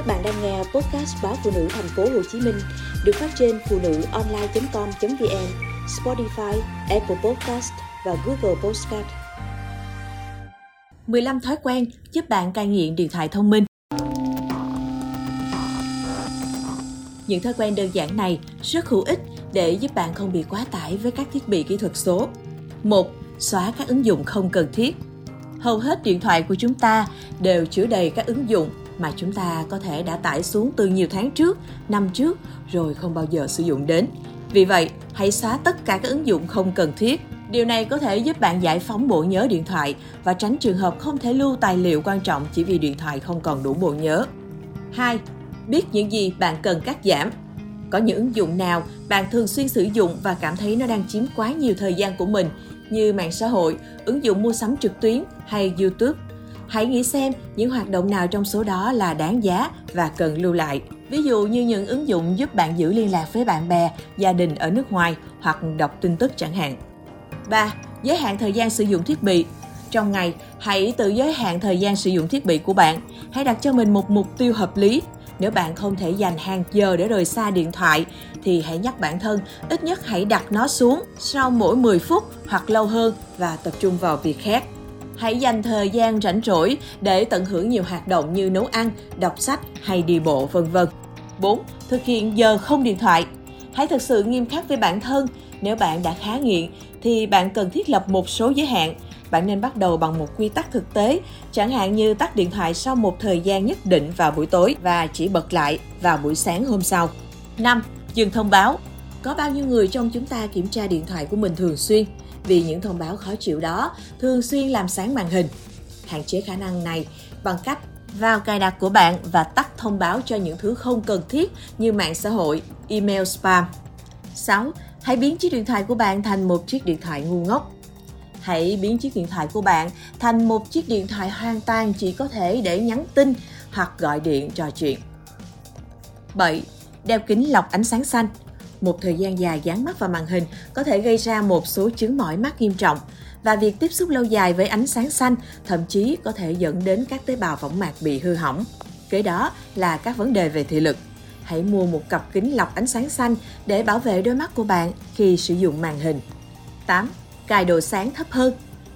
Các bạn đang nghe podcast báo phụ nữ thành phố Hồ Chí Minh được phát trên phụ nữ online.com.vn, Spotify, Apple Podcast và Google Podcast. 15 thói quen giúp bạn cai nghiện điện thoại thông minh. Những thói quen đơn giản này rất hữu ích để giúp bạn không bị quá tải với các thiết bị kỹ thuật số. 1. Xóa các ứng dụng không cần thiết. Hầu hết điện thoại của chúng ta đều chứa đầy các ứng dụng mà chúng ta có thể đã tải xuống từ nhiều tháng trước, năm trước rồi không bao giờ sử dụng đến. Vì vậy, hãy xóa tất cả các ứng dụng không cần thiết. Điều này có thể giúp bạn giải phóng bộ nhớ điện thoại và tránh trường hợp không thể lưu tài liệu quan trọng chỉ vì điện thoại không còn đủ bộ nhớ. 2. Biết những gì bạn cần cắt giảm. Có những ứng dụng nào bạn thường xuyên sử dụng và cảm thấy nó đang chiếm quá nhiều thời gian của mình như mạng xã hội, ứng dụng mua sắm trực tuyến hay YouTube Hãy nghĩ xem những hoạt động nào trong số đó là đáng giá và cần lưu lại. Ví dụ như những ứng dụng giúp bạn giữ liên lạc với bạn bè, gia đình ở nước ngoài hoặc đọc tin tức chẳng hạn. 3. Giới hạn thời gian sử dụng thiết bị. Trong ngày, hãy tự giới hạn thời gian sử dụng thiết bị của bạn. Hãy đặt cho mình một mục tiêu hợp lý. Nếu bạn không thể dành hàng giờ để rời xa điện thoại thì hãy nhắc bản thân ít nhất hãy đặt nó xuống sau mỗi 10 phút hoặc lâu hơn và tập trung vào việc khác. Hãy dành thời gian rảnh rỗi để tận hưởng nhiều hoạt động như nấu ăn, đọc sách hay đi bộ vân vân. 4. Thực hiện giờ không điện thoại. Hãy thực sự nghiêm khắc với bản thân. Nếu bạn đã khá nghiện thì bạn cần thiết lập một số giới hạn. Bạn nên bắt đầu bằng một quy tắc thực tế, chẳng hạn như tắt điện thoại sau một thời gian nhất định vào buổi tối và chỉ bật lại vào buổi sáng hôm sau. 5. Dừng thông báo. Có bao nhiêu người trong chúng ta kiểm tra điện thoại của mình thường xuyên? Vì những thông báo khó chịu đó thường xuyên làm sáng màn hình. Hạn chế khả năng này bằng cách vào cài đặt của bạn và tắt thông báo cho những thứ không cần thiết như mạng xã hội, email spam. 6. Hãy biến chiếc điện thoại của bạn thành một chiếc điện thoại ngu ngốc. Hãy biến chiếc điện thoại của bạn thành một chiếc điện thoại hoàn toàn chỉ có thể để nhắn tin hoặc gọi điện trò chuyện. 7. Đeo kính lọc ánh sáng xanh một thời gian dài dán mắt vào màn hình có thể gây ra một số chứng mỏi mắt nghiêm trọng và việc tiếp xúc lâu dài với ánh sáng xanh thậm chí có thể dẫn đến các tế bào võng mạc bị hư hỏng. Kế đó là các vấn đề về thị lực. Hãy mua một cặp kính lọc ánh sáng xanh để bảo vệ đôi mắt của bạn khi sử dụng màn hình. 8. Cài độ sáng thấp hơn.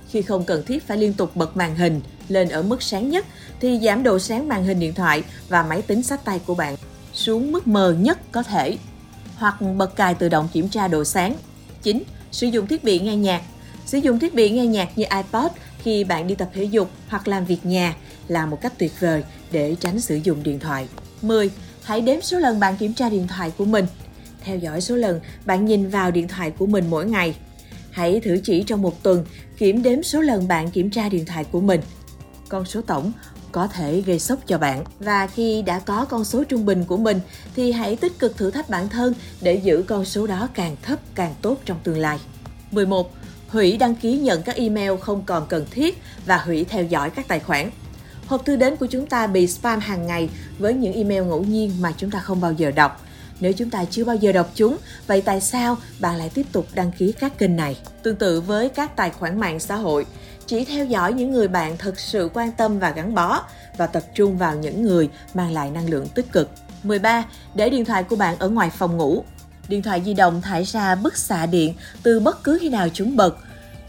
Khi không cần thiết phải liên tục bật màn hình lên ở mức sáng nhất thì giảm độ sáng màn hình điện thoại và máy tính sách tay của bạn xuống mức mờ nhất có thể hoặc bật cài tự động kiểm tra độ sáng. 9. Sử dụng thiết bị nghe nhạc. Sử dụng thiết bị nghe nhạc như iPod khi bạn đi tập thể dục hoặc làm việc nhà là một cách tuyệt vời để tránh sử dụng điện thoại. 10. Hãy đếm số lần bạn kiểm tra điện thoại của mình. Theo dõi số lần bạn nhìn vào điện thoại của mình mỗi ngày. Hãy thử chỉ trong một tuần kiểm đếm số lần bạn kiểm tra điện thoại của mình. Con số tổng có thể gây sốc cho bạn. Và khi đã có con số trung bình của mình, thì hãy tích cực thử thách bản thân để giữ con số đó càng thấp, càng tốt trong tương lai. 11. Hủy đăng ký nhận các email không còn cần thiết và hủy theo dõi các tài khoản. Hộp thư đến của chúng ta bị spam hàng ngày với những email ngẫu nhiên mà chúng ta không bao giờ đọc. Nếu chúng ta chưa bao giờ đọc chúng, vậy tại sao bạn lại tiếp tục đăng ký các kênh này? Tương tự với các tài khoản mạng xã hội, chỉ theo dõi những người bạn thực sự quan tâm và gắn bó và tập trung vào những người mang lại năng lượng tích cực. 13. Để điện thoại của bạn ở ngoài phòng ngủ. Điện thoại di động thải ra bức xạ điện từ bất cứ khi nào chúng bật.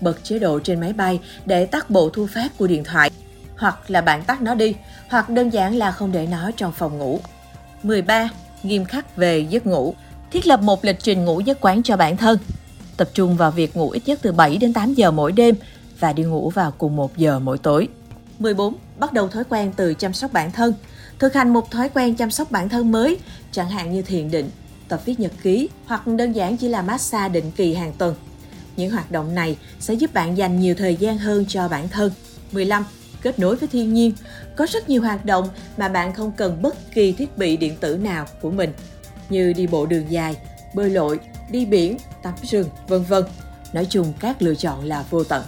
Bật chế độ trên máy bay để tắt bộ thu phát của điện thoại. Hoặc là bạn tắt nó đi, hoặc đơn giản là không để nó trong phòng ngủ. 13. Nghiêm khắc về giấc ngủ. Thiết lập một lịch trình ngủ giấc quán cho bản thân. Tập trung vào việc ngủ ít nhất từ 7 đến 8 giờ mỗi đêm và đi ngủ vào cùng 1 giờ mỗi tối. 14. Bắt đầu thói quen từ chăm sóc bản thân. Thực hành một thói quen chăm sóc bản thân mới, chẳng hạn như thiền định, tập viết nhật ký hoặc đơn giản chỉ là massage định kỳ hàng tuần. Những hoạt động này sẽ giúp bạn dành nhiều thời gian hơn cho bản thân. 15. Kết nối với thiên nhiên. Có rất nhiều hoạt động mà bạn không cần bất kỳ thiết bị điện tử nào của mình, như đi bộ đường dài, bơi lội, đi biển, tắm rừng, vân vân. Nói chung các lựa chọn là vô tận.